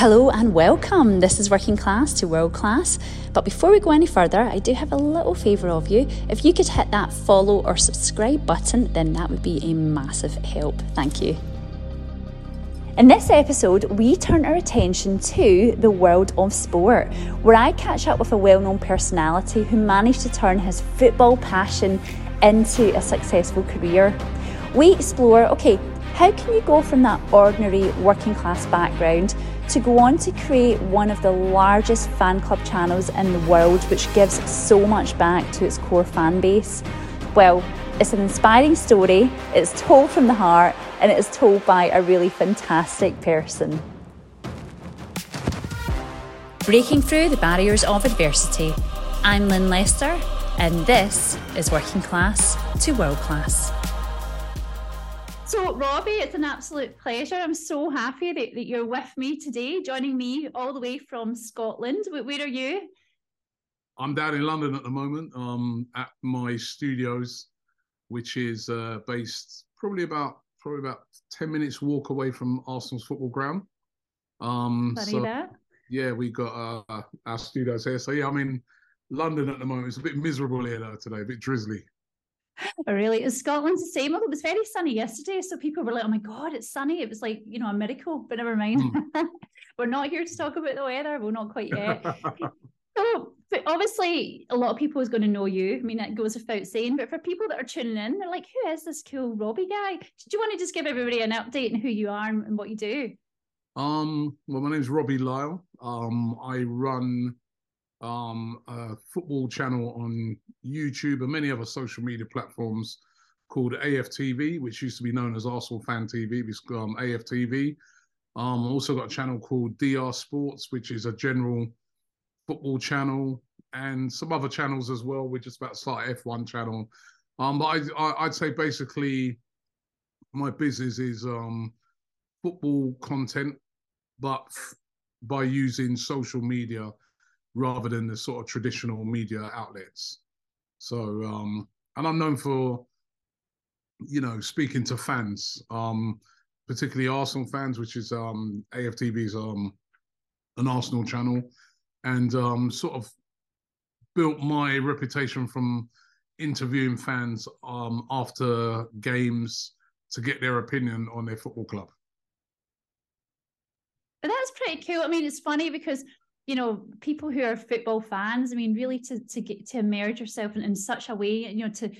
Hello and welcome. This is Working Class to World Class. But before we go any further, I do have a little favour of you. If you could hit that follow or subscribe button, then that would be a massive help. Thank you. In this episode, we turn our attention to the world of sport, where I catch up with a well known personality who managed to turn his football passion into a successful career. We explore okay, how can you go from that ordinary working class background to go on to create one of the largest fan club channels in the world, which gives so much back to its core fan base? Well, it's an inspiring story, it's told from the heart, and it is told by a really fantastic person. Breaking through the barriers of adversity. I'm Lynn Lester, and this is Working Class to World Class. So, Robbie, it's an absolute pleasure. I'm so happy that, that you're with me today, joining me all the way from Scotland. Where, are you? I'm down in London at the moment, um, at my studios, which is uh, based probably about probably about ten minutes walk away from Arsenal's football ground. Um, Funny so, that. Yeah, we got uh, our studios here. So yeah, I'm in London at the moment. It's a bit miserable here though today, a bit drizzly. Really is Scotland's the same. Although it was very sunny yesterday, so people were like, "Oh my god, it's sunny!" It was like you know a miracle. But never mind. Mm. we're not here to talk about the weather. We're not quite yet. so, but obviously, a lot of people is going to know you. I mean, it goes without saying. But for people that are tuning in, they're like, "Who is this cool Robbie guy?" Do you want to just give everybody an update on who you are and what you do? Um. Well, my name is Robbie Lyle. Um. I run um, a football channel on YouTube and many other social media platforms called AFTV, which used to be known as Arsenal Fan TV. It's um, AFTV. Um, also got a channel called DR Sports, which is a general football channel, and some other channels as well. We're just about to start F1 channel. Um, but I, would say basically my business is um, football content, but by using social media rather than the sort of traditional media outlets. So, um, and I'm known for, you know, speaking to fans, um, particularly Arsenal fans, which is um, AFTV's um, an Arsenal channel, and um, sort of built my reputation from interviewing fans um, after games to get their opinion on their football club. But that's pretty cool. I mean, it's funny because you know people who are football fans i mean really to to get to immerse yourself in, in such a way you know to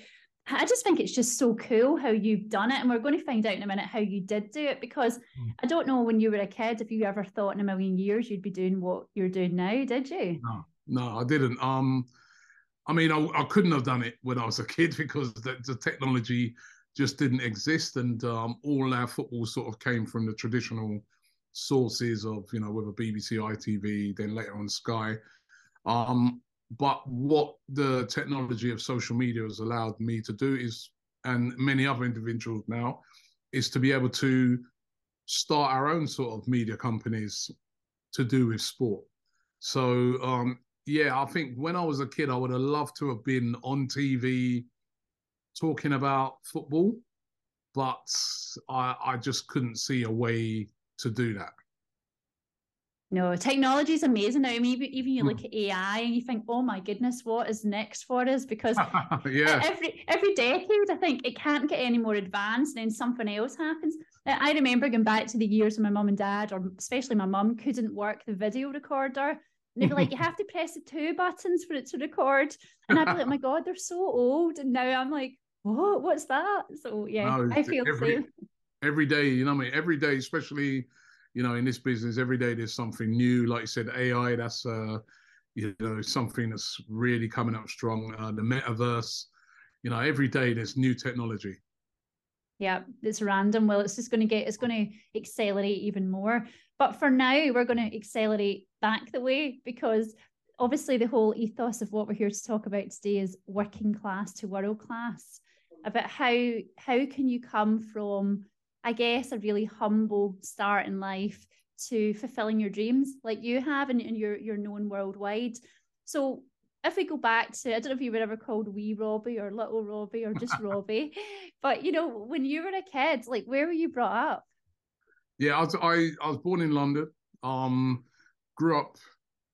I just think it's just so cool how you've done it. And we're going to find out in a minute how you did do it because mm. I don't know when you were a kid if you ever thought in a million years you'd be doing what you're doing now, did you? No, no, I didn't. Um, I mean, I, I couldn't have done it when I was a kid because the, the technology just didn't exist. And um, all our football sort of came from the traditional sources of you know whether BBC, ITV, then later on Sky. Um, but what the technology of social media has allowed me to do is, and many other individuals now, is to be able to start our own sort of media companies to do with sport. So um, yeah, I think when I was a kid, I would have loved to have been on TV talking about football, but I, I just couldn't see a way to do that. No, technology is amazing now. I mean, even you hmm. look at AI and you think, oh my goodness, what is next for us? Because yeah. every every decade, I think it can't get any more advanced, and then something else happens. I remember going back to the years when my mum and dad, or especially my mum, couldn't work the video recorder. And they'd be like, you have to press the two buttons for it to record. And I'd be like, oh my God, they're so old. And now I'm like, what? What's that? So yeah, no, I feel every, same every day, you know, I mean, every day, especially, you know, in this business, every day there's something new. Like you said, AI, that's, uh, you know, something that's really coming up strong. Uh, the metaverse, you know, every day there's new technology. Yeah, it's random. Well, it's just going to get, it's going to accelerate even more. But for now, we're going to accelerate back the way because obviously the whole ethos of what we're here to talk about today is working class to world class about how how can you come from I guess, a really humble start in life to fulfilling your dreams like you have and, and you're you're known worldwide. So if we go back to, I don't know if you were ever called wee Robbie or little Robbie or just Robbie, but you know, when you were a kid, like where were you brought up? Yeah, I was I, I was born in London. Um, grew up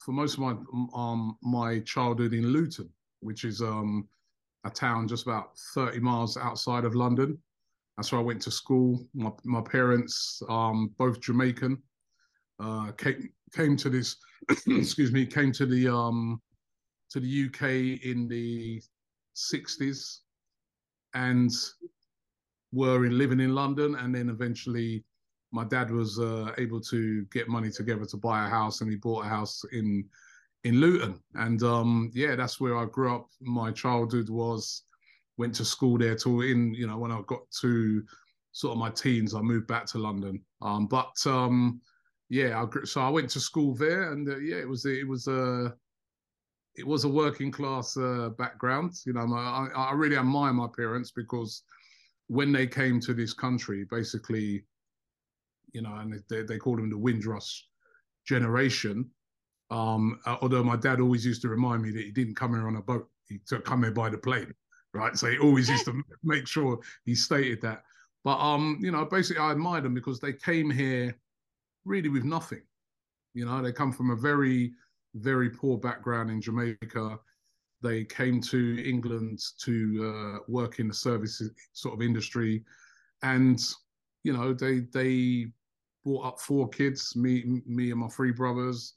for most of my um my childhood in Luton, which is um a town just about 30 miles outside of London. That's where I went to school. My my parents, um, both Jamaican, uh, came came to this, excuse me, came to the um to the UK in the 60s and were in living in London. And then eventually my dad was uh, able to get money together to buy a house and he bought a house in in Luton. And um, yeah that's where I grew up. My childhood was went to school there till in you know when I got to sort of my teens I moved back to London um, but um, yeah I, so I went to school there and uh, yeah it was it was a it was a working class uh, background you know my, I, I really admire my parents because when they came to this country basically you know, and they, they called him the Windrush generation. Um, uh, although my dad always used to remind me that he didn't come here on a boat; he took come here by the plane, right? So he always used to make sure he stated that. But um, you know, basically, I admired them because they came here really with nothing. You know, they come from a very, very poor background in Jamaica. They came to England to uh, work in the services sort of industry, and you know, they they brought up four kids, me me and my three brothers.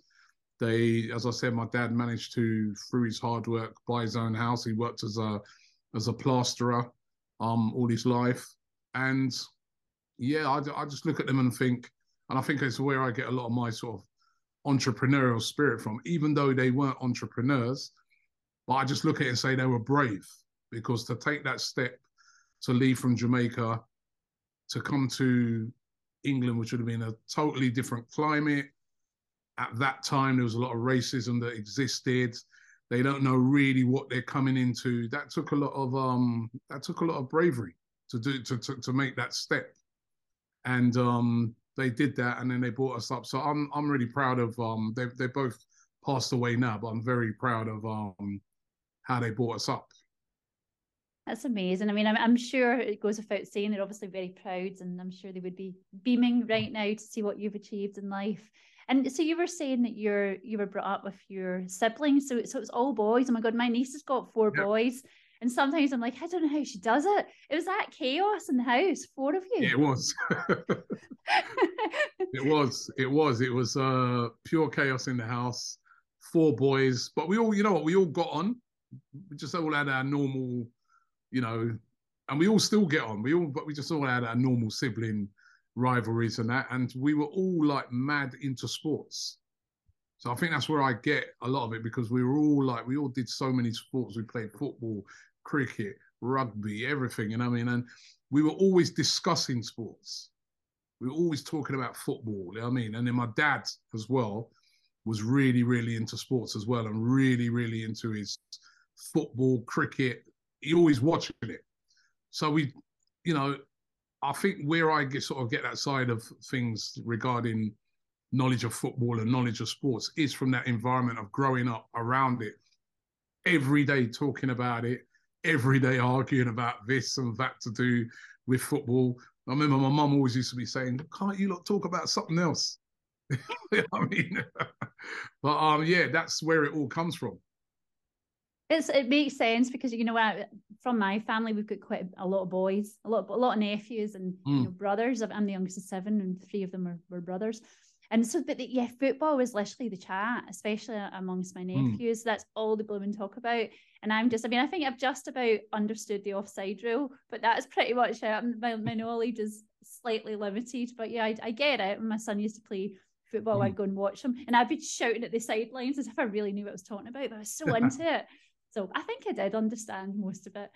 They, as I said, my dad managed to, through his hard work, buy his own house. He worked as a as a plasterer um, all his life, and yeah, I, I just look at them and think, and I think it's where I get a lot of my sort of entrepreneurial spirit from, even though they weren't entrepreneurs. But I just look at it and say they were brave because to take that step to leave from Jamaica to come to England, which would have been a totally different climate. At that time, there was a lot of racism that existed. They don't know really what they're coming into. That took a lot of um, that took a lot of bravery to do to to, to make that step, and um, they did that, and then they brought us up. So I'm I'm really proud of um, they they both passed away now, but I'm very proud of um, how they brought us up. That's amazing. I mean, I'm, I'm sure it goes without saying they're obviously very proud, and I'm sure they would be beaming right now to see what you've achieved in life. And so you were saying that you're you were brought up with your siblings, so so it's all boys. Oh my god, my niece has got four yeah. boys, and sometimes I'm like, I don't know how she does it. It was that chaos in the house, four of you. Yeah, it was. it was. It was. It was uh pure chaos in the house. Four boys, but we all, you know what, we all got on. We just all had our normal you know, and we all still get on. We all, but we just all had our normal sibling rivalries and that, and we were all like mad into sports. So I think that's where I get a lot of it because we were all like, we all did so many sports. We played football, cricket, rugby, everything, you know what I mean? And we were always discussing sports. We were always talking about football, you know what I mean? And then my dad as well was really, really into sports as well and really, really into his football, cricket, he always watching it. So we, you know, I think where I get sort of get that side of things regarding knowledge of football and knowledge of sports is from that environment of growing up around it, every day talking about it, every day arguing about this and that to do with football. I remember my mum always used to be saying, "Can't you talk about something else?" I mean, but um, yeah, that's where it all comes from. It's it makes sense because you know I, from my family we've got quite a, lot of boys, a lot a lot of nephews and mm. you know, brothers. I'm the youngest of seven, and three of them were, were brothers. And so, but the, yeah, football was literally the chat, especially amongst my mm. nephews. Mm. That's all the blooming talk about. And I'm just, I mean, I think I've just about understood the offside rule, but that is pretty much it. My, my knowledge is slightly limited, but yeah, I, I get it. When my son used to play football, mm. I'd go and watch him, and I'd be shouting at the sidelines as if I really knew what I was talking about. But I was so into it. So I think I did understand most of it.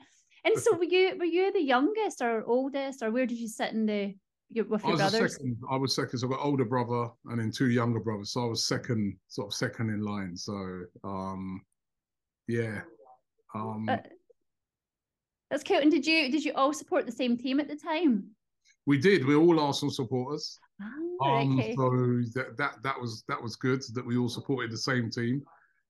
And so were you were you the youngest or oldest, or where did you sit in the your, with your I brothers? Second, I was second. So I got older brother and then two younger brothers. So I was second, sort of second in line. So um, yeah. Um, uh, that's cute. And did you did you all support the same team at the time? We did. We're all Arsenal supporters. Oh, um, okay. So that, that that was that was good that we all supported the same team.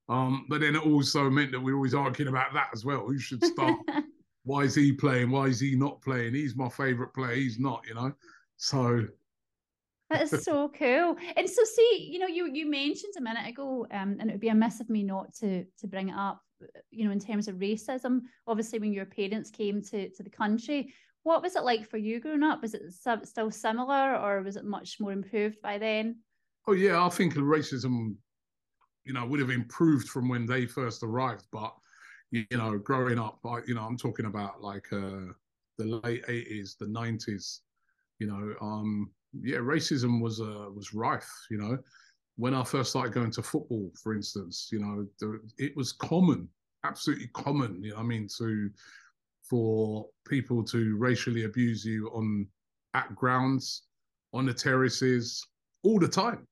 Um, but then it also meant that we were always arguing about that as well. Who should start? Why is he playing? Why is he not playing? He's my favourite player. He's not, you know. So that is so cool. And so, see, you know, you you mentioned a minute ago, um, and it would be a amiss of me not to to bring it up. You know, in terms of racism, obviously, when your parents came to to the country, what was it like for you growing up? Was it still similar, or was it much more improved by then? Oh yeah, I think racism, you know, would have improved from when they first arrived. But you know, growing up, I, you know, I'm talking about like uh, the late '80s, the '90s. You know, um, yeah, racism was uh, was rife. You know, when I first started going to football, for instance, you know, it was common, absolutely common. You know, I mean, to for people to racially abuse you on at grounds, on the terraces, all the time,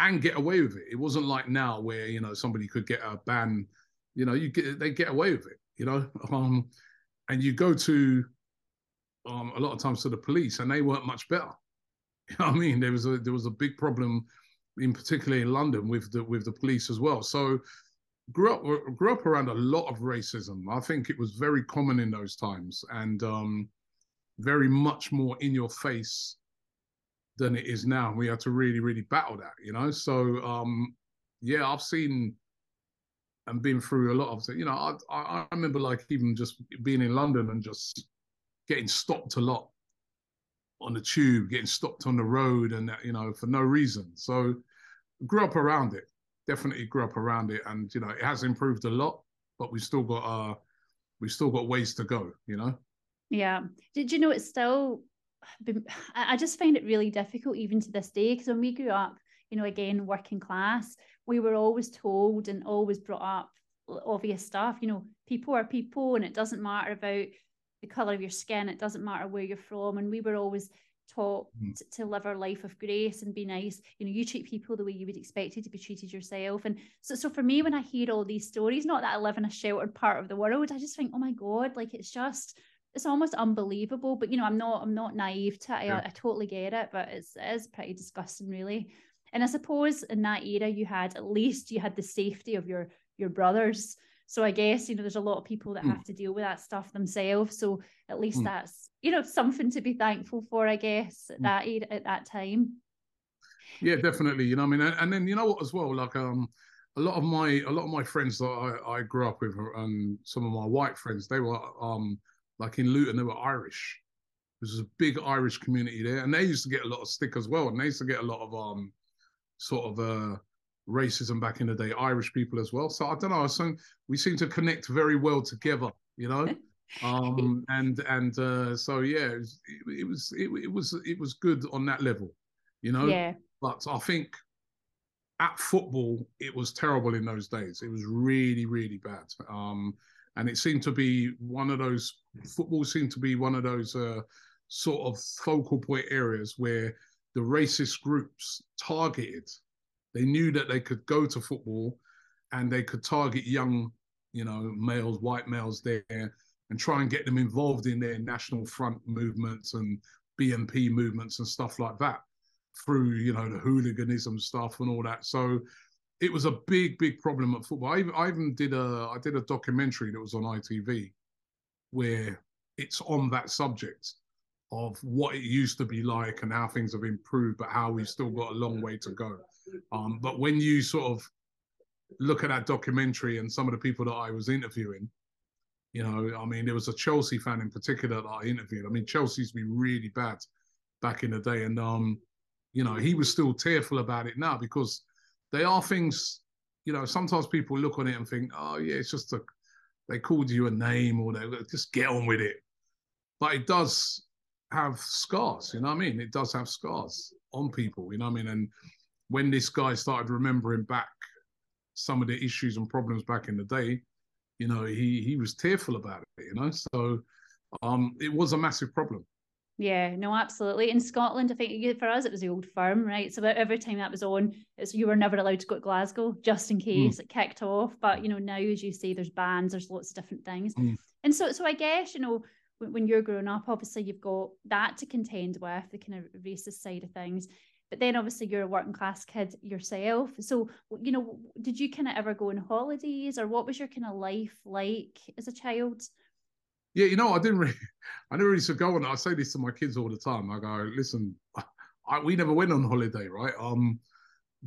and get away with it. It wasn't like now where you know somebody could get a ban. You know, you get they get away with it. You know, um, and you go to um, a lot of times to the police, and they weren't much better. You know I mean, there was a there was a big problem, in particularly in London, with the with the police as well. So grew up grew up around a lot of racism. I think it was very common in those times, and um, very much more in your face than it is now. We had to really really battle that, you know. So um, yeah, I've seen and been through a lot of you know I, I remember like even just being in london and just getting stopped a lot on the tube, getting stopped on the road, and that, you know for no reason. So grew up around it. Definitely grew up around it, and you know it has improved a lot, but we've still got uh we've still got ways to go. You know. Yeah. Did you know it's still? I just find it really difficult even to this day because when we grew up, you know, again working class, we were always told and always brought up obvious stuff. You know, people are people, and it doesn't matter about the color of your skin. It doesn't matter where you're from. And we were always taught mm. to, to, live our life of grace and be nice. You know, you treat people the way you would expect to be treated yourself. And so, so for me, when I hear all these stories, not that I live in a sheltered part of the world, I just think, oh my god, like it's just. It's almost unbelievable, but you know, I'm not. I'm not naive to it. Yeah. I, I totally get it, but it's it is pretty disgusting, really. And I suppose in that era, you had at least you had the safety of your your brothers so I guess, you know, there's a lot of people that mm. have to deal with that stuff themselves. So at least mm. that's, you know, something to be thankful for, I guess, at mm. that at that time. Yeah, definitely. You know, I mean, and, and, then you know what as well, like um a lot of my a lot of my friends that I, I grew up with and some of my white friends, they were um like in Luton, they were Irish. There's a big Irish community there, and they used to get a lot of stick as well, and they used to get a lot of um sort of uh racism back in the day, Irish people as well. So I don't know. So we seem to connect very well together, you know. um and and uh so yeah it was it, was it, it was it was good on that level you know yeah but i think at football it was terrible in those days it was really really bad um and it seemed to be one of those football seemed to be one of those uh sort of focal point areas where the racist groups targeted they knew that they could go to football and they could target young, you know, males, white males there and try and get them involved in their national front movements and BNP movements and stuff like that through, you know, the hooliganism stuff and all that. So it was a big, big problem at football. I even, I even did a I did a documentary that was on ITV where it's on that subject of what it used to be like and how things have improved, but how we've still got a long way to go. Um, but when you sort of look at that documentary and some of the people that I was interviewing, you know, I mean, there was a Chelsea fan in particular that I interviewed. I mean, Chelsea's been really bad back in the day, and um, you know, he was still tearful about it now because they are things. You know, sometimes people look on it and think, "Oh, yeah, it's just a." They called you a name, or they just get on with it. But it does have scars. You know what I mean? It does have scars on people. You know what I mean? And when this guy started remembering back some of the issues and problems back in the day, you know, he he was tearful about it, you know. So um it was a massive problem. Yeah, no, absolutely. In Scotland, I think for us it was the old firm, right? So every time that was on, it's you were never allowed to go to Glasgow just in hmm. case mm. it kicked off. But you know, now as you say, there's bands, there's lots of different things, mm. and so so I guess you know when, when you're growing up, obviously you've got that to contend with the kind of racist side of things but then obviously you're a working class kid yourself so you know did you kind of ever go on holidays or what was your kind of life like as a child yeah you know i didn't really i didn't really go on i say this to my kids all the time i go listen I, we never went on holiday, right? Um,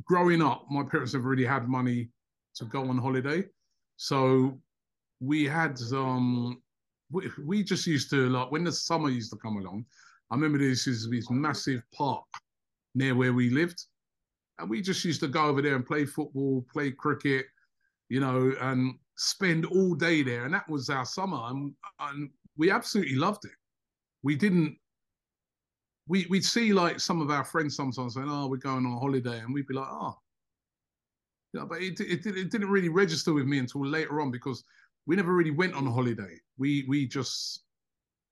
growing up, my parents never really had money to go on holiday, so we had um, we, we just used to like when the summer used to come along. I remember this is this massive park near where we lived, and we just used to go over there and play football, play cricket, you know, and spend all day there. And that was our summer, and, and we absolutely loved it. We didn't we we'd see like some of our friends sometimes saying, "Oh, we're going on holiday," and we'd be like, "Oh." Yeah, but it, it, it didn't really register with me until later on because we never really went on holiday. We we just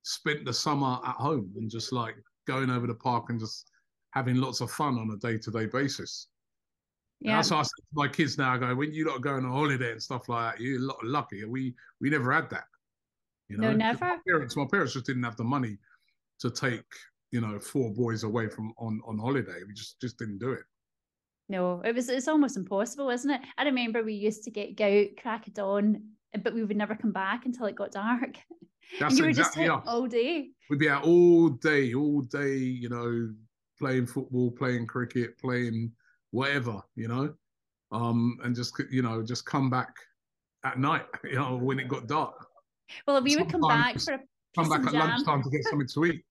spent the summer at home and just like going over the park and just having lots of fun on a day to day basis. Yeah. That's why I say to my kids now, I go, when you lot going on holiday and stuff like that, you're a lot lucky. We we never had that. You know, no, never. My parents, my parents just didn't have the money to take you know four boys away from on on holiday. We just just didn't do it. No, it was it's almost impossible, isn't it? I remember we used to get go crack of dawn, but we would never come back until it got dark. That's and you exactly were just all day. We'd be out all day, all day, you know, playing football, playing cricket, playing whatever, you know, um, and just you know, just come back at night, you know, when it got dark. Well, we would come back for a come back at jam. lunchtime to get something to eat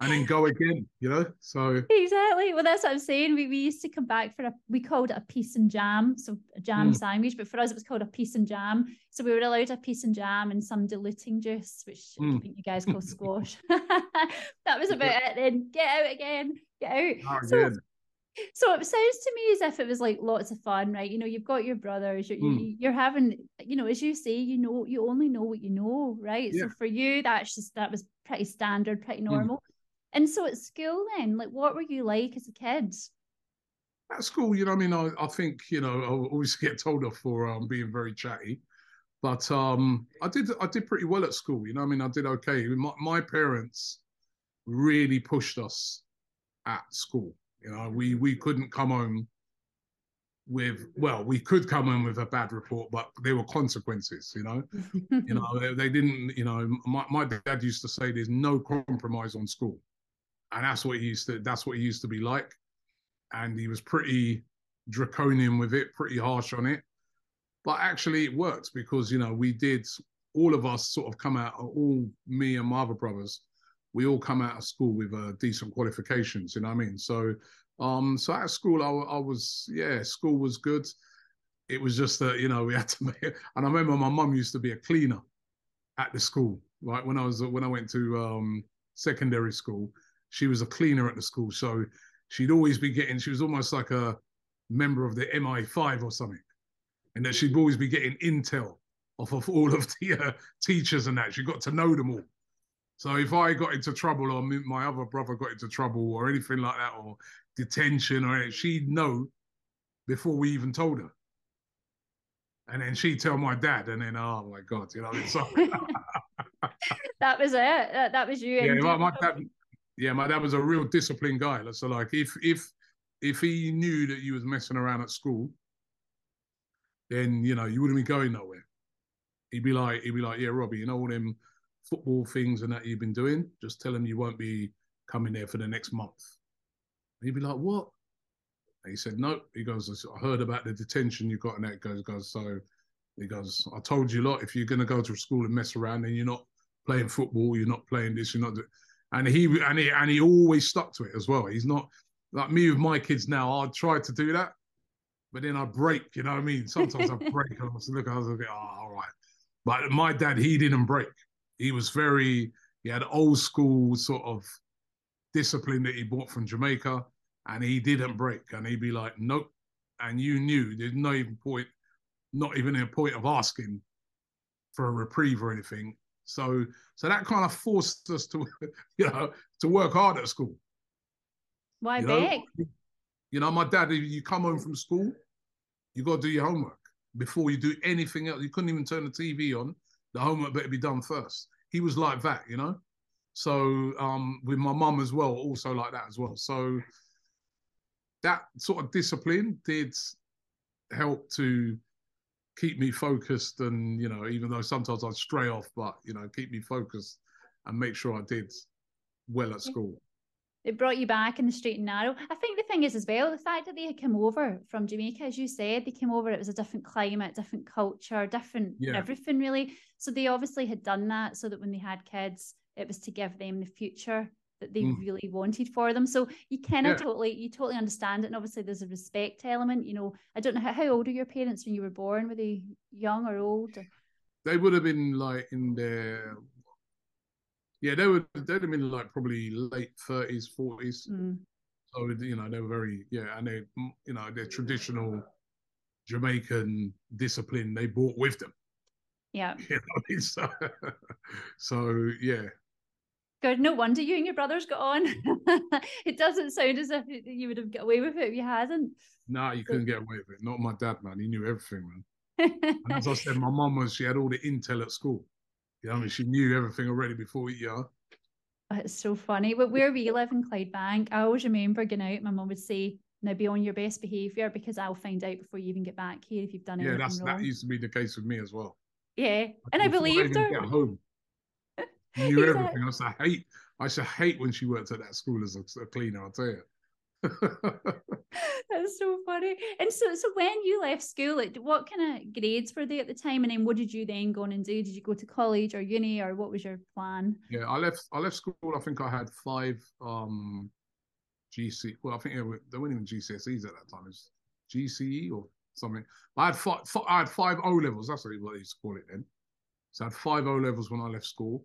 and then go again, you know? So exactly. Well, that's what I'm saying. We, we used to come back for a we called it a piece and jam, so a jam mm. sandwich, but for us it was called a piece and jam. So we were allowed a piece and jam and some diluting juice, which mm. I think you guys call squash. that was about yeah. it. Then get out again, get out. Oh, so, so it sounds to me as if it was like lots of fun, right? You know, you've got your brothers, you're, mm. you're having, you know, as you say, you know, you only know what you know, right? Yeah. So for you, that's just that was pretty standard, pretty hmm. normal. Mm. And so at school, then, like, what were you like as a kid? At school, you know, I mean, I, I think, you know, I always get told off for um, being very chatty, but um, I did, I did pretty well at school. You know, I mean, I did okay. My, my parents really pushed us at school. You know, we we couldn't come home with well, we could come home with a bad report, but there were consequences. You know, you know they, they, didn't. You know, my, my dad used to say there's no compromise on school and that's what he used to that's what he used to be like and he was pretty draconian with it pretty harsh on it but actually it worked because you know we did all of us sort of come out all me and my other brothers we all come out of school with uh, decent qualifications you know what i mean so um so at school I, I was yeah school was good it was just that you know we had to make and i remember my mum used to be a cleaner at the school right when i was when i went to um secondary school she was a cleaner at the school, so she'd always be getting. She was almost like a member of the MI5 or something, and that she'd always be getting intel off of all of the uh, teachers and that. She got to know them all. So if I got into trouble or my other brother got into trouble or anything like that or detention or anything, she'd know before we even told her. And then she'd tell my dad, and then oh my god, you know, So that was it. That was you. Yeah, my, my dad, yeah, my dad was a real disciplined guy. So like, if if if he knew that you was messing around at school, then you know you wouldn't be going nowhere. He'd be like, he'd be like, yeah, Robbie, you know all them football things and that you've been doing. Just tell him you won't be coming there for the next month. And he'd be like, what? And he said, no. He goes, I heard about the detention you got, and that goes, goes. So he goes, I told you a lot. If you're gonna go to school and mess around, and you're not playing football, you're not playing this, you're not. doing and he and he and he always stuck to it as well. He's not like me with my kids now. I'd try to do that, but then I break. You know what I mean? Sometimes I break. And I was look, I was like, oh, all right. But my dad, he didn't break. He was very. He had old school sort of discipline that he brought from Jamaica, and he didn't break. And he'd be like, nope. And you knew there's no even point, not even a point of asking for a reprieve or anything. So so that kind of forced us to, you know, to work hard at school. Why you big? Know? You know, my dad, you come home from school, you got to do your homework before you do anything else. You couldn't even turn the TV on. The homework better be done first. He was like that, you know. So um, with my mum as well, also like that as well. So that sort of discipline did help to keep me focused and you know even though sometimes i'd stray off but you know keep me focused and make sure i did well at school it brought you back in the straight and narrow. I think the thing is as well, the fact that they had come over from Jamaica, as you said, they came over, it was a different climate, different culture, different yeah. everything really. So they obviously had done that so that when they had kids, it was to give them the future that they mm. really wanted for them. So you kind of yeah. totally, you totally understand it. And obviously there's a respect element, you know, I don't know how, how old are your parents when you were born? Were they young or old? Or? They would have been like in their yeah, they were they'd have been like probably late thirties, forties. Mm. So you know they were very yeah, and they you know their traditional Jamaican discipline they brought with them. Yeah. You know, I mean? so, so yeah. Good. No wonder you and your brothers got on. it doesn't sound as if you would have got away with it if you hadn't. No, nah, you couldn't get away with it. Not my dad, man. He knew everything, man. and as I said, my mom was she had all the intel at school. You know, I mean, she knew everything already before we, yeah. Oh, it's so funny. But where we live in Clydebank, I always remember going out. My mum would say, "Now be on your best behaviour because I'll find out before you even get back here if you've done yeah, anything that's, wrong." that used to be the case with me as well. Yeah, and I believed her. Get home, knew exactly. everything. I used to hate. I used to hate when she worked at that school as a, a cleaner. I'll tell you. That's so funny. And so, so when you left school, like, what kind of grades were they at the time? And then, what did you then go on and do? Did you go to college or uni, or what was your plan? Yeah, I left. I left school. I think I had five um GC. Well, I think they, were, they weren't even GCSEs at that time. It was GCE or something. I had five. I had five O levels. That's what they used to call it then. So I had five O levels when I left school.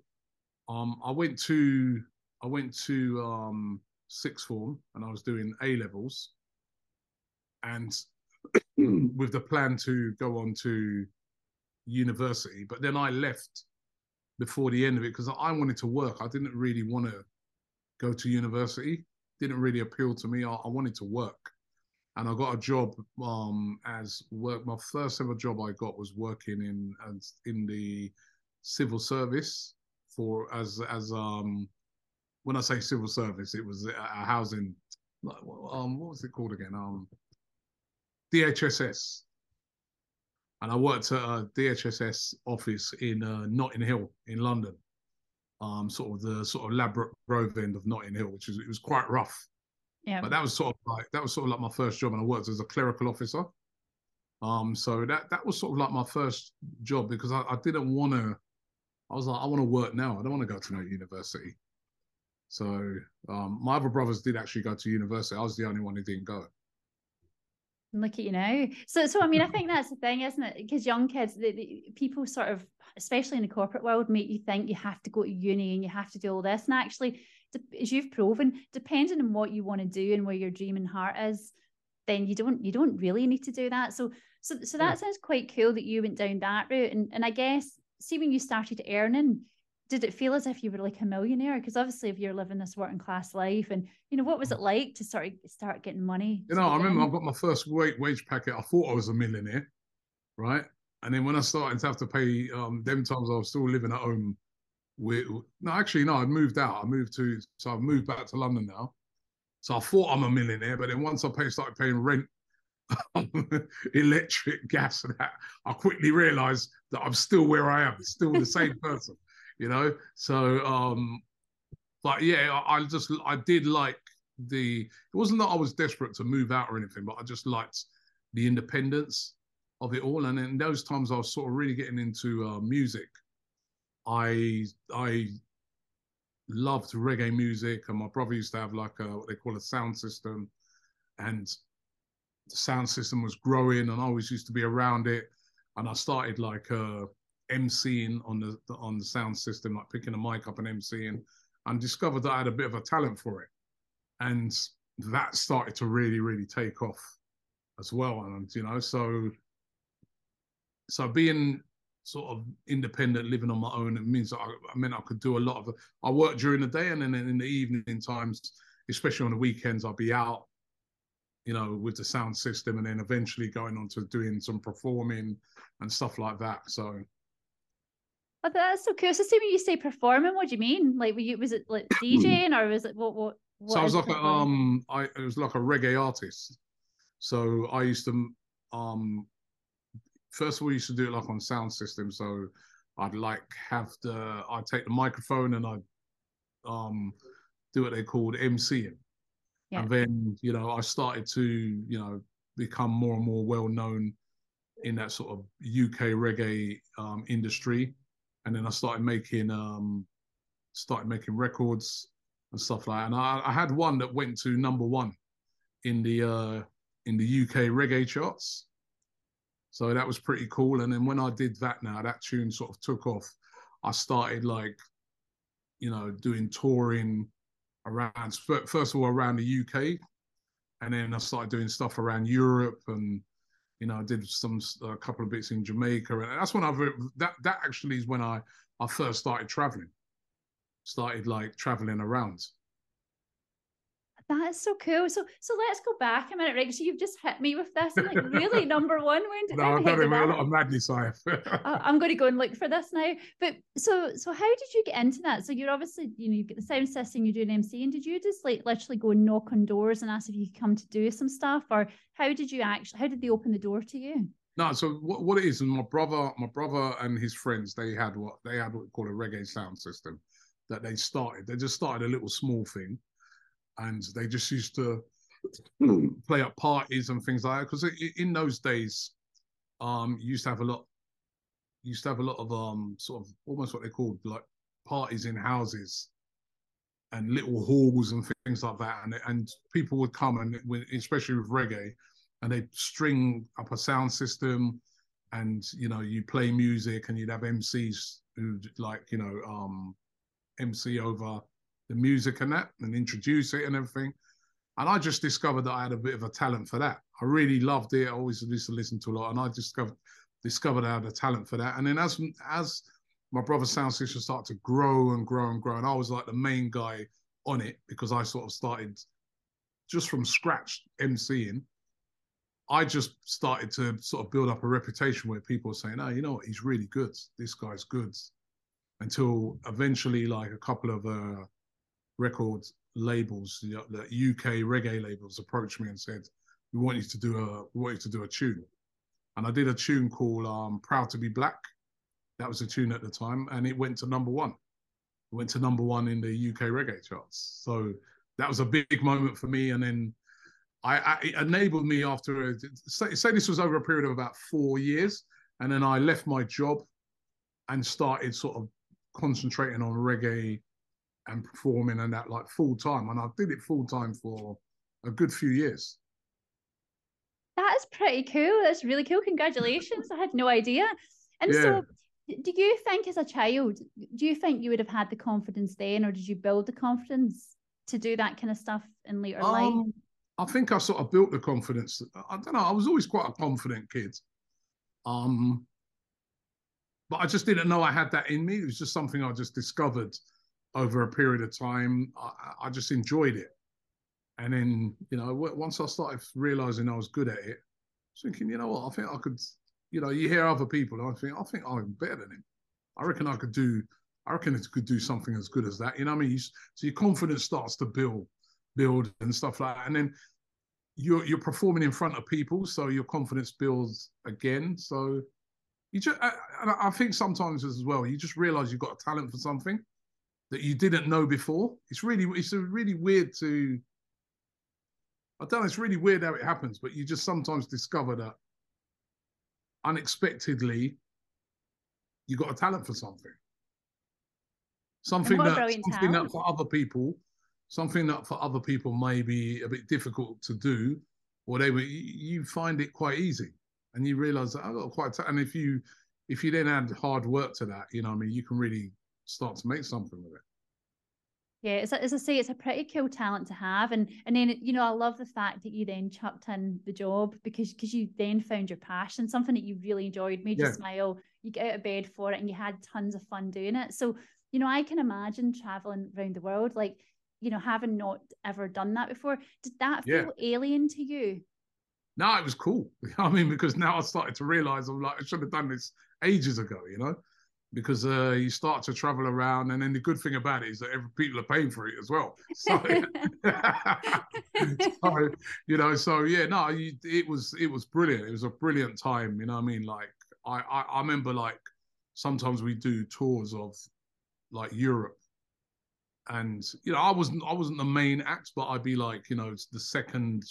Um, I went to I went to um sixth form and I was doing A levels, and with the plan to go on to university. But then I left before the end of it because I wanted to work. I didn't really want to go to university. Didn't really appeal to me. I, I wanted to work, and I got a job um, as work. My first ever job I got was working in as in the civil service for as as um when I say civil service, it was a, housing. Um, what was it called again? Um, DHSS. And I worked at a DHSS office in uh, Notting Hill in London. Um, sort of the sort of Ladbroke Grove end of Notting Hill, which is it was quite rough. Yeah. But that was sort of like that was sort of like my first job, and I worked as a clerical officer. Um, so that that was sort of like my first job because I, I didn't want to. I was like, I want to work now. I don't want to go to no university. So um, my other brothers did actually go to university. I was the only one who didn't go. Look at you now. So, so I mean, I think that's the thing, isn't it? Because young kids, the, the, people sort of, especially in the corporate world, make you think you have to go to uni and you have to do all this. And actually, as you've proven, depending on what you want to do and where your dream and heart is, then you don't you don't really need to do that. So, so, so that yeah. sounds quite cool that you went down that route. And and I guess, see, when you started earning, did it feel as if you were like a millionaire? Because obviously, if you're living this working class life, and you know, what was it like to start start getting money? You know, I remember I got my first wage wage packet. I thought I was a millionaire, right? And then when I started to have to pay, um, them times I was still living at home. With no, actually, no, I'd moved out. I moved to, so I've moved back to London now. So I thought I'm a millionaire, but then once I pay, started paying rent, electric, gas, and that, I quickly realised that I'm still where I am, still the same person you know. So, um, but yeah, I, I just I did like the. It wasn't that I was desperate to move out or anything, but I just liked the independence of it all. And in those times, I was sort of really getting into uh, music. I I loved reggae music, and my brother used to have like a what they call a sound system, and the sound system was growing, and I always used to be around it. And I started like uh, emceeing on the on the sound system, like picking a mic up and emceeing, and discovered that I had a bit of a talent for it, and that started to really really take off as well. And you know, so so being sort of independent, living on my own, it means that I, I mean I could do a lot of. I work during the day, and then in the evening times, especially on the weekends, I'll be out you know, with the sound system, and then eventually going on to doing some performing and stuff like that. So Oh, that's so cool. So, see when you say performing, what do you mean? Like, were you was it like DJing or was it what? What? what so I was like a, um, I it was like a reggae artist. So I used to um, first of all, used to do it like on sound system. So I'd like have the I'd take the microphone and I'd um do what they called MCing. Yeah. And then, you know, I started to, you know, become more and more well known in that sort of UK reggae um, industry. And then I started making um, started making records and stuff like that. And I, I had one that went to number one in the uh, in the UK reggae charts. So that was pretty cool. And then when I did that now, that tune sort of took off. I started like, you know, doing touring around first of all around the UK, and then I started doing stuff around Europe, and you know I did some a couple of bits in Jamaica, and that's when I that that actually is when I I first started traveling, started like traveling around. That is so cool. So so let's go back a minute, right? So you've just hit me with this. I'm like, really, number one? When did no, I've done a lot of madness. I have. I'm going to go and look for this now. But so so how did you get into that? So you're obviously you know you get the sound system, you do an MC, and did you just like literally go and knock on doors and ask if you could come to do some stuff, or how did you actually? How did they open the door to you? No, so what, what it is, and my brother, my brother and his friends, they had what they had what we call a reggae sound system that they started. They just started a little small thing and they just used to play at parties and things like that. Because in those days, um, you used to have a lot, used to have a lot of um, sort of almost what they called like parties in houses and little halls and things like that, and and people would come and especially with reggae, and they'd string up a sound system, and you know you play music, and you'd have MCs who like you know um, MC over the music and that and introduce it and everything. And I just discovered that I had a bit of a talent for that. I really loved it. I always used to listen to a lot, and I discovered discovered I had a talent for that. And then as as my brother's sound system started to grow and grow and grow, and I was like the main guy on it because I sort of started just from scratch MCing. I just started to sort of build up a reputation where people were saying, "Oh, you know what? He's really good. This guy's good." Until eventually, like a couple of uh, record labels, the, the UK reggae labels, approached me and said, "We want you to do a, we want you to do a tune." And I did a tune called um, "Proud to Be Black." That was a tune at the time, and it went to number one. It went to number one in the UK reggae charts. So that was a big moment for me. And then I, I it enabled me after say, say this was over a period of about four years, and then I left my job and started sort of concentrating on reggae and performing and that like full time. And I did it full time for a good few years. That is pretty cool. That's really cool. Congratulations. I had no idea. And yeah. so do you think as a child, do you think you would have had the confidence then, or did you build the confidence to do that kind of stuff in later um, life? I think I sort of built the confidence. I don't know. I was always quite a confident kid. Um, but I just didn't know I had that in me. It was just something I just discovered over a period of time. I, I just enjoyed it. And then, you know, once I started realizing I was good at it, thinking, you know what, I think I could, you know, you hear other people, and I think, I think I'm better than him. I reckon I could do, I reckon it could do something as good as that. You know what I mean? so your confidence starts to build, build and stuff like that. And then you're you're performing in front of people, so your confidence builds again. So you just, I, I think sometimes as well, you just realize you've got a talent for something, that you didn't know before. It's really it's a really weird to I don't know, it's really weird how it happens, but you just sometimes discover that unexpectedly you got a talent for something. Something that something that for other people, something that for other people may be a bit difficult to do, or they were you find it quite easy. And you realize that I got quite and if you if you then add hard work to that, you know, I mean, you can really start to make something with it. Yeah, as, as I say, it's a pretty cool talent to have, and and then you know I love the fact that you then chucked in the job because because you then found your passion, something that you really enjoyed, made yeah. you smile, you get out of bed for it, and you had tons of fun doing it. So you know I can imagine traveling around the world, like you know having not ever done that before. Did that feel yeah. alien to you? No, it was cool. I mean, because now I started to realize I'm like I should have done this ages ago, you know because uh, you start to travel around, and then the good thing about it is that every, people are paying for it as well. So, so you know, so yeah, no, you, it was it was brilliant. It was a brilliant time. You know, I mean, like I, I I remember like sometimes we do tours of like Europe, and you know, I wasn't I wasn't the main act, but I'd be like, you know, the second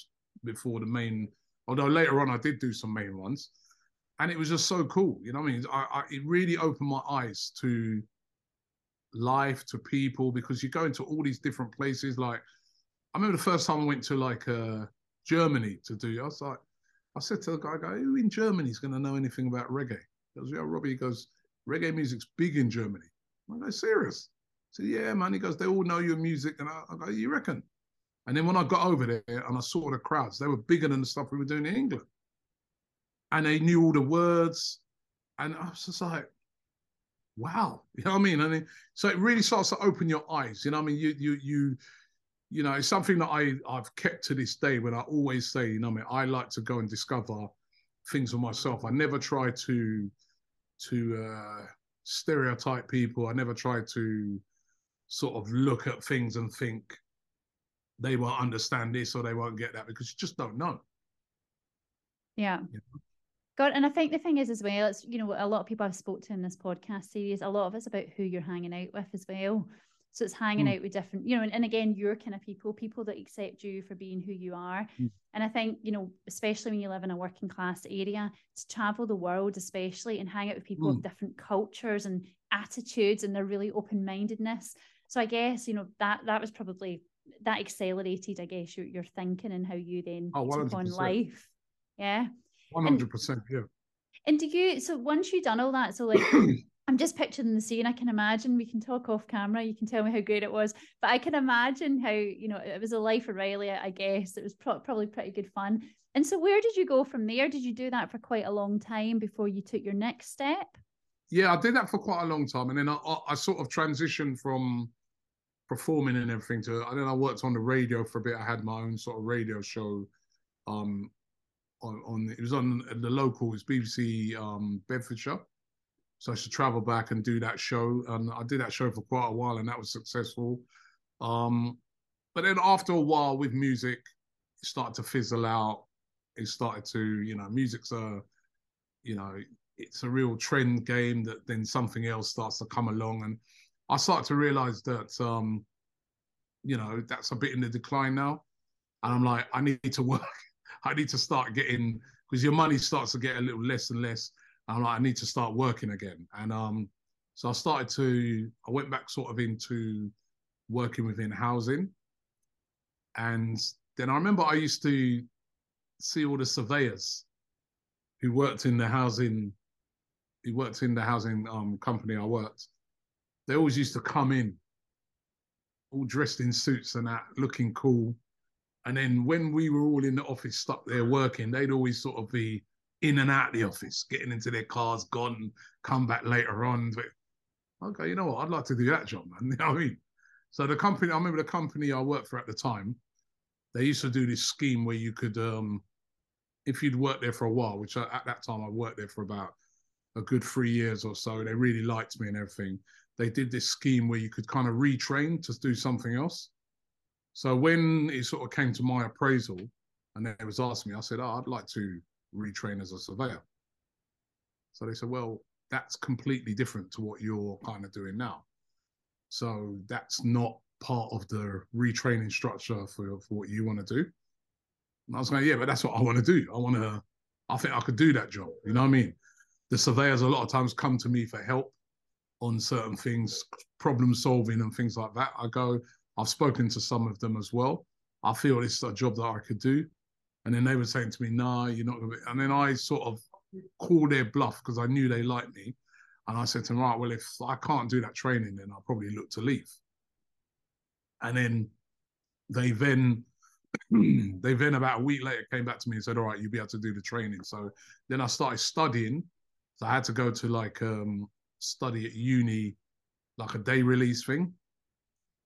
before the main. Although later on, I did do some main ones, and it was just so cool. You know, what I mean, I, I, it really opened my eyes to life, to people, because you go into all these different places. Like, I remember the first time I went to like uh, Germany to do. I was like, I said to the guy, "Go, who in Germany is going to know anything about reggae?" He goes, "Yeah, Robbie." He goes, "Reggae music's big in Germany." I go, "Serious?" I said, "Yeah, man." He goes, "They all know your music," and I, I go, "You reckon?" And then when I got over there and I saw the crowds, they were bigger than the stuff we were doing in England, and they knew all the words, and I was just like, "Wow," you know what I mean? And so it really starts to open your eyes. You know, what I mean, you you you you know, it's something that I I've kept to this day. When I always say, you know, I mean, I like to go and discover things for myself. I never try to to uh, stereotype people. I never try to sort of look at things and think they won't understand this or they won't get that because you just don't know. Yeah. You know? God, and I think the thing is as well, it's you know, a lot of people I've spoke to in this podcast series, a lot of it's about who you're hanging out with as well. So it's hanging mm. out with different, you know, and, and again, your kind of people, people that accept you for being who you are. Mm. And I think, you know, especially when you live in a working class area, to travel the world, especially, and hang out with people mm. of different cultures and attitudes and their really open mindedness. So I guess, you know, that that was probably that accelerated, I guess, your, your thinking and how you then oh, took on life. Yeah. 100%. yeah. And do you, so once you've done all that, so like, I'm just picturing the scene. I can imagine we can talk off camera. You can tell me how great it was, but I can imagine how you know it was a life of Riley. I guess it was pro- probably pretty good fun. And so, where did you go from there? Did you do that for quite a long time before you took your next step? Yeah, I did that for quite a long time, and then I, I, I sort of transitioned from performing and everything to. And then I worked on the radio for a bit. I had my own sort of radio show. Um, on, on it was on the local, it's BBC um, Bedfordshire so I should travel back and do that show. And I did that show for quite a while, and that was successful. Um, but then after a while with music, it started to fizzle out. It started to, you know, music's a, you know, it's a real trend game that then something else starts to come along. And I started to realize that, um, you know, that's a bit in the decline now. And I'm like, I need to work. I need to start getting, because your money starts to get a little less and less. I'm like, I need to start working again. And um, so I started to, I went back sort of into working within housing. And then I remember I used to see all the surveyors who worked in the housing, who worked in the housing um, company I worked. They always used to come in all dressed in suits and that, looking cool. And then when we were all in the office stuck there working, they'd always sort of be in and out of the office, getting into their cars, gone, come back later on. But, okay, you know what? I'd like to do that job, man. You know what I mean? So the company, I remember the company I worked for at the time, they used to do this scheme where you could, um, if you'd worked there for a while, which I, at that time I worked there for about a good three years or so, they really liked me and everything. They did this scheme where you could kind of retrain to do something else. So when it sort of came to my appraisal, and they was asking me, I said, "Oh, I'd like to retrain as a surveyor. So they said, well, that's completely different to what you're kind of doing now. So that's not part of the retraining structure for, for what you want to do. And I was going, yeah, but that's what I want to do. I want to, I think I could do that job. You know what I mean? The surveyors a lot of times come to me for help on certain things, problem solving and things like that. I go, I've spoken to some of them as well. I feel it's a job that I could do. And then they were saying to me, "Nah, you're not going to." And then I sort of called their bluff because I knew they liked me, and I said to them, "Right, well, if I can't do that training, then I'll probably look to leave." And then they then they then about a week later came back to me and said, "All right, you'll be able to do the training." So then I started studying. So I had to go to like um, study at uni, like a day release thing.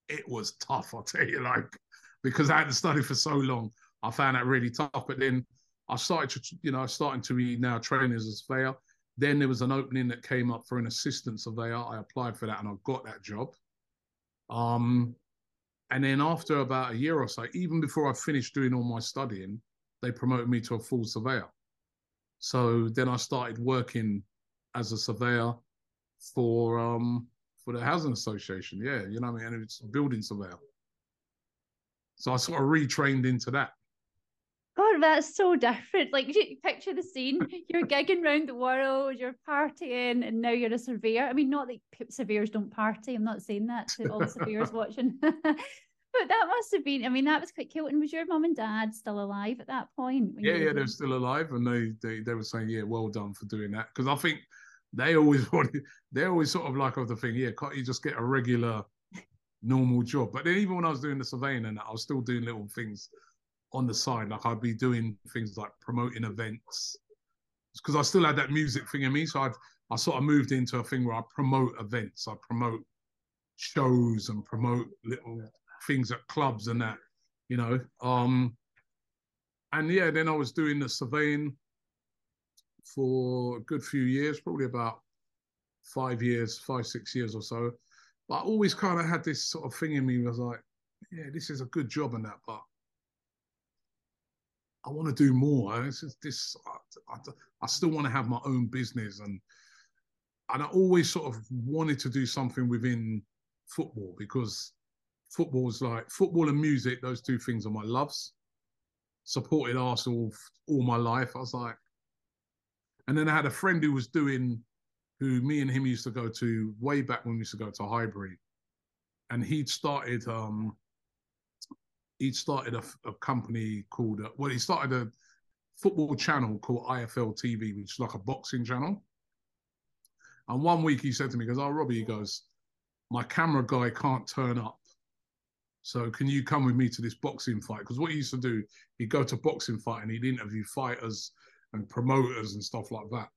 It was tough, I'll tell you, like because I hadn't studied for so long. I found that really tough. But then I started to, you know, starting to be now training as a surveyor. Then there was an opening that came up for an assistant surveyor. I applied for that and I got that job. Um, and then after about a year or so, even before I finished doing all my studying, they promoted me to a full surveyor. So then I started working as a surveyor for um, for the housing association. Yeah, you know what I mean. And it's building surveyor. So I sort of retrained into that. God, that's so different. Like, you picture the scene: you're gigging around the world, you're partying, and now you're a surveyor. I mean, not that surveyors don't party. I'm not saying that to all the surveyors watching. but that must have been. I mean, that was quite cute. And was your mum and dad still alive at that point? Yeah, yeah, they're still alive, and they, they they were saying, "Yeah, well done for doing that." Because I think they always wanted, they always sort of like of the thing, yeah, can't you just get a regular, normal job? But then even when I was doing the surveying and I was still doing little things on the side. Like I'd be doing things like promoting events because I still had that music thing in me. So I'd I sort of moved into a thing where I promote events. I promote shows and promote little things at clubs and that, you know. Um and yeah, then I was doing the surveying for a good few years, probably about five years, five, six years or so. But I always kind of had this sort of thing in me. Was like, yeah, this is a good job and that, but I want to do more. This is this. I, I, I still want to have my own business, and and I always sort of wanted to do something within football because football is like football and music. Those two things are my loves. Supported Arsenal all my life. I was like, and then I had a friend who was doing, who me and him used to go to way back when we used to go to Highbury, and he'd started um he'd started a, a company called uh, well, he started a football channel called IFL TV, which is like a boxing channel. And one week he said to me, he goes, Oh, Robbie, he goes, My camera guy can't turn up. So can you come with me to this boxing fight? Because what he used to do, he'd go to boxing fight and he'd interview fighters and promoters and stuff like that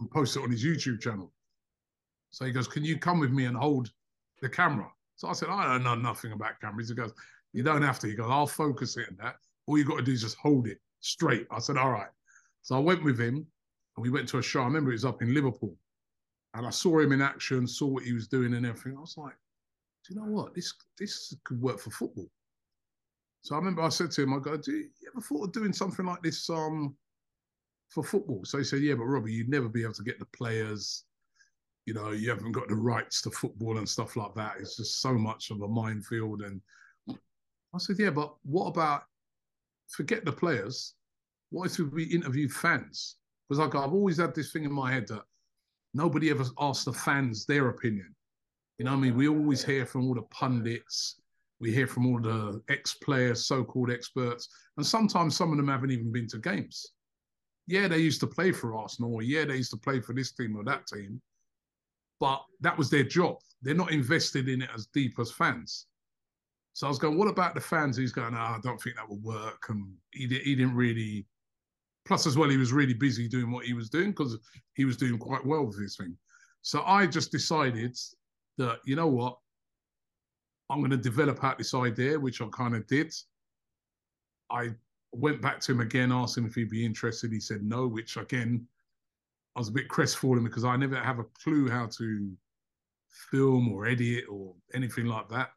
and post it on his YouTube channel. So he goes, Can you come with me and hold the camera? So I said, I don't know nothing about cameras. He goes, you don't have to. He goes, I'll focus it on that. All you got to do is just hold it straight. I said, all right. So I went with him and we went to a show. I remember it was up in Liverpool. And I saw him in action, saw what he was doing and everything. I was like, do you know what? This this could work for football. So I remember I said to him, I go, do you ever thought of doing something like this um for football? So he said, Yeah, but Robbie, you'd never be able to get the players. You know, you haven't got the rights to football and stuff like that. It's just so much of a minefield and I said, yeah, but what about forget the players? What if we interview fans? Because like I've always had this thing in my head that nobody ever asks the fans their opinion. You know I mean? We always hear from all the pundits, we hear from all the ex-players, so-called experts, and sometimes some of them haven't even been to games. Yeah, they used to play for Arsenal, or yeah, they used to play for this team or that team, but that was their job. They're not invested in it as deep as fans. So I was going, what about the fans? He's going, oh, I don't think that will work. And he, he didn't really, plus as well, he was really busy doing what he was doing because he was doing quite well with his thing. So I just decided that, you know what, I'm going to develop out this idea, which I kind of did. I went back to him again, asked him if he'd be interested. He said no, which again, I was a bit crestfallen because I never have a clue how to film or edit or anything like that.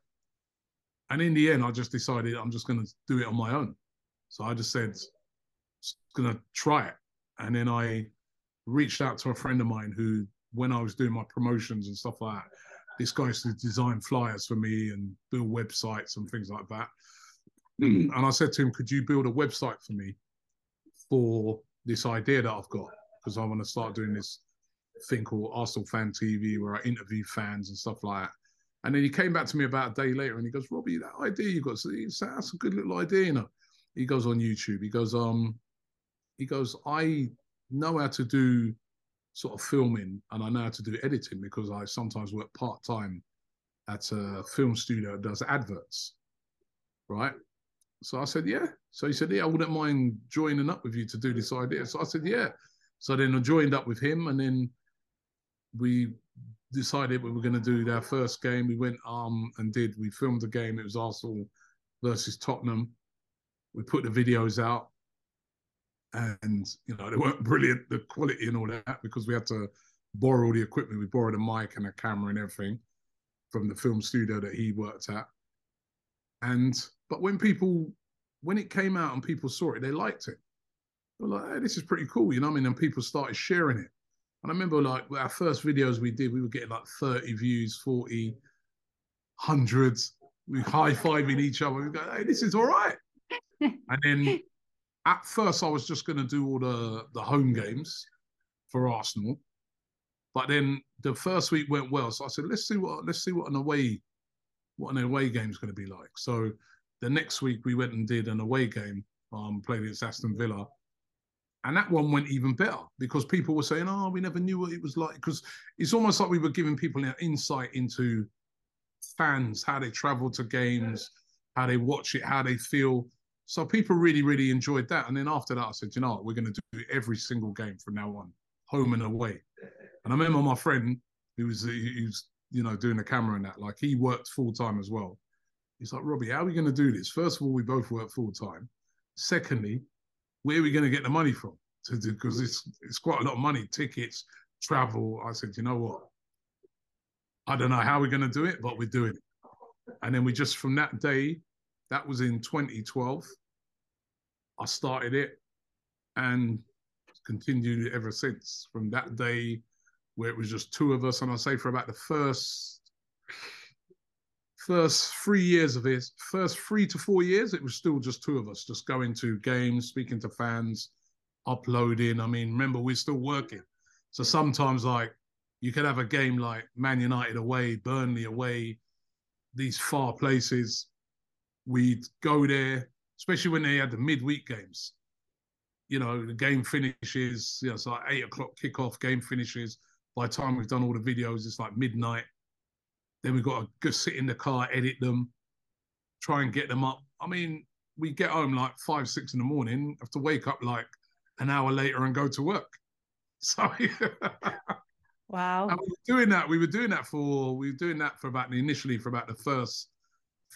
And in the end, I just decided I'm just going to do it on my own. So I just said, going to try it. And then I reached out to a friend of mine who, when I was doing my promotions and stuff like that, this guy used to design flyers for me and build websites and things like that. Mm. And I said to him, Could you build a website for me for this idea that I've got? Because I want to start doing this thing called Arsenal Fan TV where I interview fans and stuff like that. And then he came back to me about a day later and he goes, Robbie, that idea you got, that's a good little idea, you know. He goes on YouTube. He goes, um, he goes, I know how to do sort of filming and I know how to do editing because I sometimes work part time at a film studio that does adverts. Right. So I said, yeah. So he said, yeah, I wouldn't mind joining up with you to do this idea. So I said, yeah. So then I joined up with him and then we decided we were going to do our first game. We went um and did. We filmed the game. It was Arsenal versus Tottenham. We put the videos out, and you know they weren't brilliant, the quality and all that, because we had to borrow all the equipment. We borrowed a mic and a camera and everything from the film studio that he worked at. And but when people when it came out and people saw it, they liked it. They were like, hey, this is pretty cool, you know I mean? And people started sharing it. And I remember like our first videos we did, we were getting like 30 views, 40, hundreds. We high fiving each other. We go, hey, this is all right. and then at first, I was just going to do all the the home games for Arsenal, but then the first week went well. So I said, let's see what let's see what an away what an away game is going to be like. So the next week we went and did an away game, um, played against Aston Villa. And that one went even better because people were saying, "Oh, we never knew what it was like." Because it's almost like we were giving people an insight into fans, how they travel to games, how they watch it, how they feel. So people really, really enjoyed that. And then after that, I said, you know what, we're going to do every single game from now on, home and away. And I remember my friend who was, he was you know, doing the camera and that, like he worked full time as well. He's like, Robbie, how are we going to do this? First of all, we both work full time. Secondly, where are we going to get the money from? To do because it's it's quite a lot of money, tickets, travel. I said, you know what? I don't know how we're going to do it, but we're doing it. And then we just from that day, that was in 2012. I started it and continued it ever since. From that day, where it was just two of us, and I say for about the first first three years of it, first three to four years, it was still just two of us, just going to games, speaking to fans, uploading. I mean, remember we're still working, so sometimes like you could have a game like Man United away, Burnley away, these far places. We'd go there, especially when they had the midweek games. You know, the game finishes, you know, it's like eight o'clock kickoff, game finishes. By the time we've done all the videos, it's like midnight. Then we've got to go sit in the car, edit them, try and get them up. I mean, we get home like five, six in the morning, have to wake up like an hour later and go to work. So Wow. And we were doing that. We were doing that for we were doing that for about initially for about the first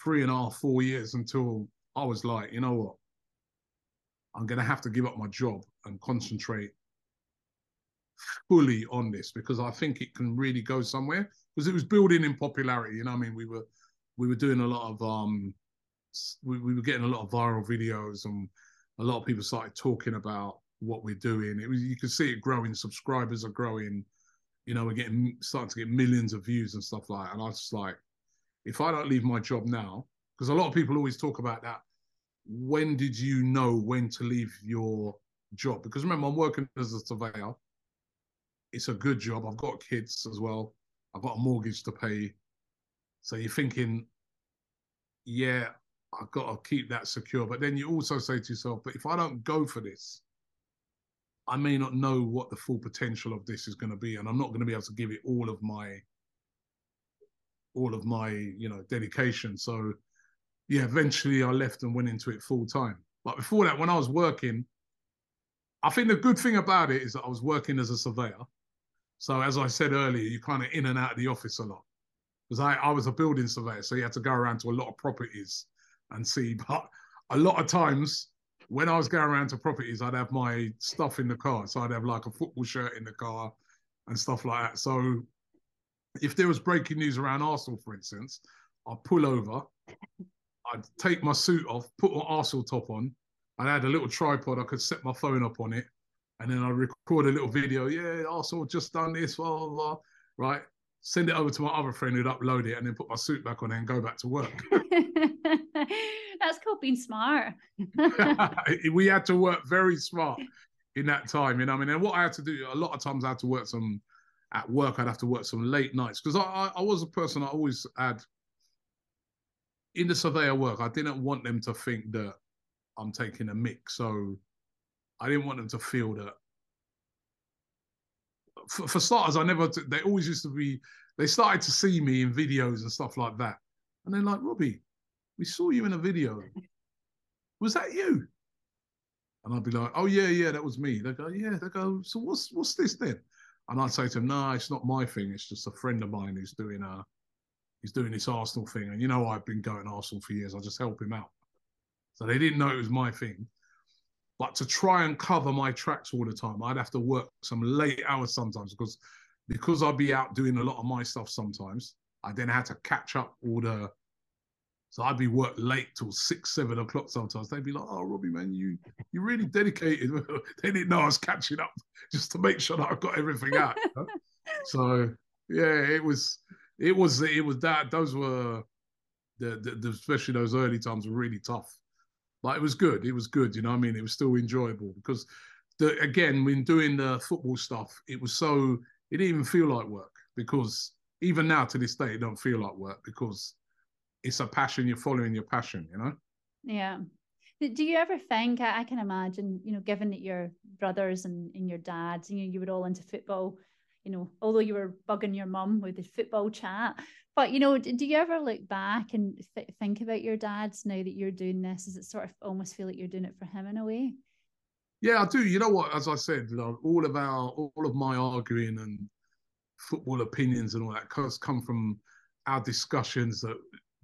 three and a half, four years until I was like, you know what? I'm gonna have to give up my job and concentrate fully on this because I think it can really go somewhere. Because it was building in popularity, you know. I mean, we were we were doing a lot of um we, we were getting a lot of viral videos and a lot of people started talking about what we're doing. It was you could see it growing, subscribers are growing you know, we're getting starting to get millions of views and stuff like that. And I was just like, if I don't leave my job now, because a lot of people always talk about that. When did you know when to leave your job? Because remember, I'm working as a surveyor. It's a good job. I've got kids as well. I've got a mortgage to pay. So you're thinking, yeah, I've got to keep that secure. But then you also say to yourself, but if I don't go for this, I may not know what the full potential of this is going to be, and I'm not going to be able to give it all of my all of my you know dedication. So yeah, eventually I left and went into it full time. But before that, when I was working, I think the good thing about it is that I was working as a surveyor. So as I said earlier, you kind of in and out of the office a lot because I, I was a building surveyor, so you had to go around to a lot of properties and see. But a lot of times when I was going around to properties, I'd have my stuff in the car. So I'd have like a football shirt in the car and stuff like that. So if there was breaking news around Arsenal, for instance, I'd pull over, I'd take my suit off, put my Arsenal top on. I'd had a little tripod, I could set my phone up on it, and then I'd record a little video. Yeah, Arsenal just done this, blah, blah, blah. Right send it over to my other friend who'd upload it and then put my suit back on and go back to work. That's called being smart. we had to work very smart in that time, you know. I mean, and what I had to do, a lot of times I had to work some at work, I'd have to work some late nights because I, I was a person I always had in the surveyor work, I didn't want them to think that I'm taking a mix. So I didn't want them to feel that for, for starters, I never. They always used to be. They started to see me in videos and stuff like that, and they're like, "Robbie, we saw you in a video. Was that you?" And I'd be like, "Oh yeah, yeah, that was me." They go, "Yeah." They go, "So what's what's this then?" And I'd say to them, "No, it's not my thing. It's just a friend of mine who's doing a he's doing this Arsenal thing, and you know I've been going Arsenal for years. I just help him out." So they didn't know it was my thing. But to try and cover my tracks all the time, I'd have to work some late hours sometimes because because I'd be out doing a lot of my stuff sometimes. I then had to catch up all the So I'd be work late till six, seven o'clock sometimes. They'd be like, "Oh, Robbie, man, you you really dedicated." they didn't know I was catching up just to make sure that I got everything out. You know? so yeah, it was it was it was that those were the, the, the, especially those early times were really tough. But it was good. It was good. You know, I mean, it was still enjoyable because the again when doing the football stuff, it was so it didn't even feel like work because even now to this day, it don't feel like work because it's a passion. You're following your passion. You know. Yeah. Do you ever think? I can imagine, you know, given that your brothers and, and your dads, you know, you were all into football you know, although you were bugging your mum with the football chat. But, you know, do you ever look back and th- think about your dads now that you're doing this? Does it sort of almost feel like you're doing it for him in a way? Yeah, I do. You know what? As I said, all of our, all of my arguing and football opinions and all that has come from our discussions that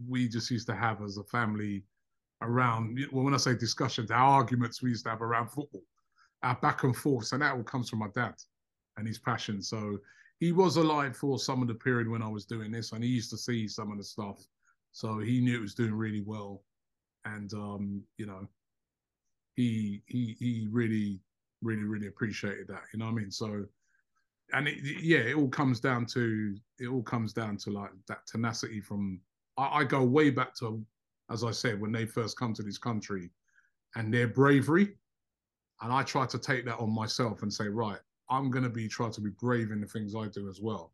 we just used to have as a family around. Well, when I say discussions, our arguments we used to have around football, our back and forth, and that all comes from my dad and his passion. So he was alive for some of the period when I was doing this, and he used to see some of the stuff. So he knew it was doing really well, and um, you know, he he he really really really appreciated that. You know what I mean? So, and it, yeah, it all comes down to it all comes down to like that tenacity from. I, I go way back to, as I said, when they first come to this country, and their bravery, and I try to take that on myself and say, right, I'm going to be try to be brave in the things I do as well.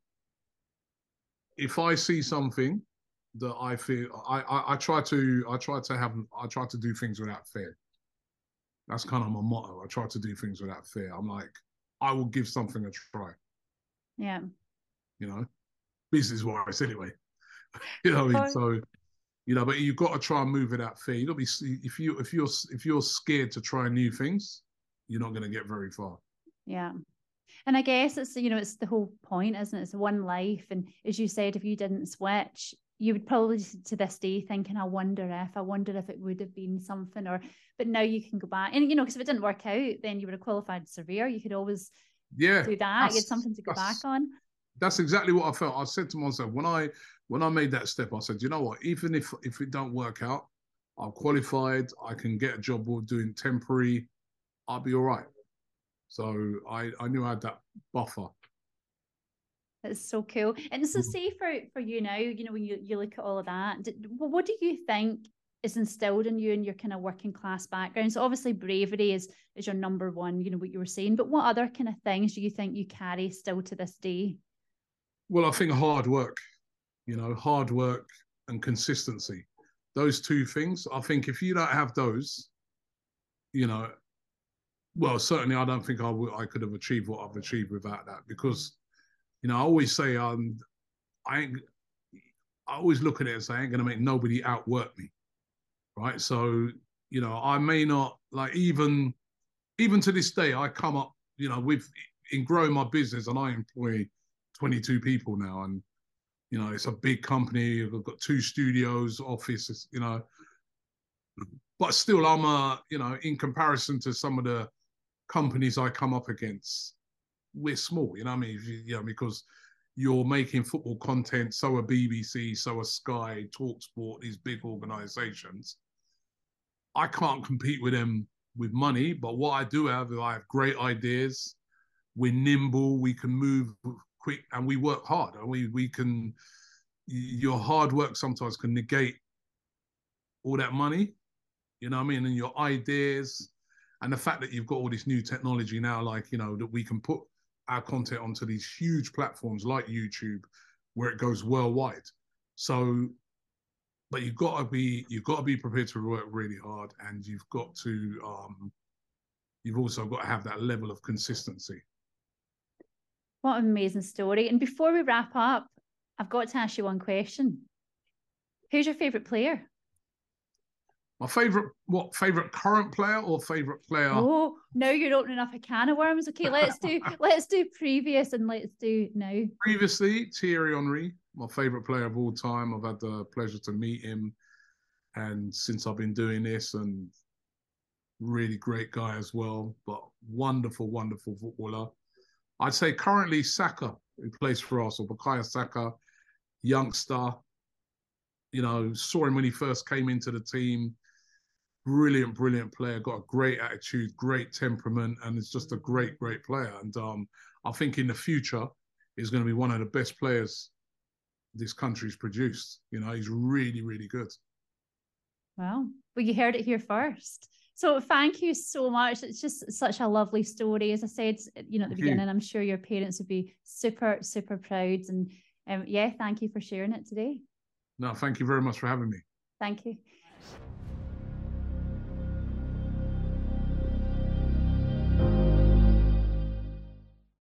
If I see something that I feel, I, I, I try to, I try to have, I try to do things without fear. That's kind of my motto. I try to do things without fear. I'm like, I will give something a try. Yeah. You know, business wise anyway. you know, I mean? so you know, but you've got to try and move without fear. You to be if you if you're if you're scared to try new things, you're not going to get very far. Yeah. And I guess it's you know it's the whole point, isn't it? It's one life, and as you said, if you didn't switch, you would probably to this day thinking, I wonder if, I wonder if it would have been something, or but now you can go back, and you know, because if it didn't work out, then you were a qualified surveyor. You could always yeah do that. You had something to go back on. That's exactly what I felt. I said to myself when I when I made that step, I said, you know what? Even if if it don't work out, I'm qualified. I can get a job or doing temporary. I'll be all right. So I, I knew I had that buffer. That's so cool. And so, mm-hmm. say for for you now, you know, when you, you look at all of that, what do you think is instilled in you and your kind of working class background? So obviously, bravery is is your number one. You know what you were saying, but what other kind of things do you think you carry still to this day? Well, I think hard work. You know, hard work and consistency. Those two things. I think if you don't have those, you know, well, certainly I don't think I, could have achieved what I've achieved without that because, you know, I always say um, I ain't, I always look at it and say I ain't going to make nobody outwork me, right? So, you know, I may not like even, even to this day, I come up, you know, with in growing my business and I employ 22 people now and, you know, it's a big company. I've got two studios, offices, you know, but still I'm a, you know, in comparison to some of the companies I come up against, we're small. You know what I mean? You, know, because you're making football content, so are BBC, so are Sky, Talksport, these big organisations. I can't compete with them with money, but what I do have is I have great ideas. We're nimble, we can move quick, and we work hard. And we we can. Your hard work sometimes can negate all that money. You know what I mean? And your ideas, and the fact that you've got all this new technology now, like you know, that we can put our content onto these huge platforms like YouTube, where it goes worldwide. So, but you've got to be you've got to be prepared to work really hard, and you've got to um, you've also got to have that level of consistency. What an amazing story! And before we wrap up, I've got to ask you one question. Who's your favorite player? My favorite, what favorite current player or favorite player? Oh, now you're opening up a can of worms. Okay, let's do let's do previous and let's do now. Previously, Thierry Henry, my favorite player of all time. I've had the pleasure to meet him, and since I've been doing this, and really great guy as well. But wonderful, wonderful footballer. I'd say currently Saka, who plays for us, or Bukayo Saka, youngster, you know, saw him when he first came into the team. Brilliant, brilliant player. Got a great attitude, great temperament, and is just a great, great player. And um, I think in the future, he's going to be one of the best players this country's produced. You know, he's really, really good. Well, well, you heard it here first. So thank you so much. It's just such a lovely story. As I said, you know, at the thank beginning, you. I'm sure your parents would be super, super proud. And um, yeah, thank you for sharing it today. No, thank you very much for having me. Thank you.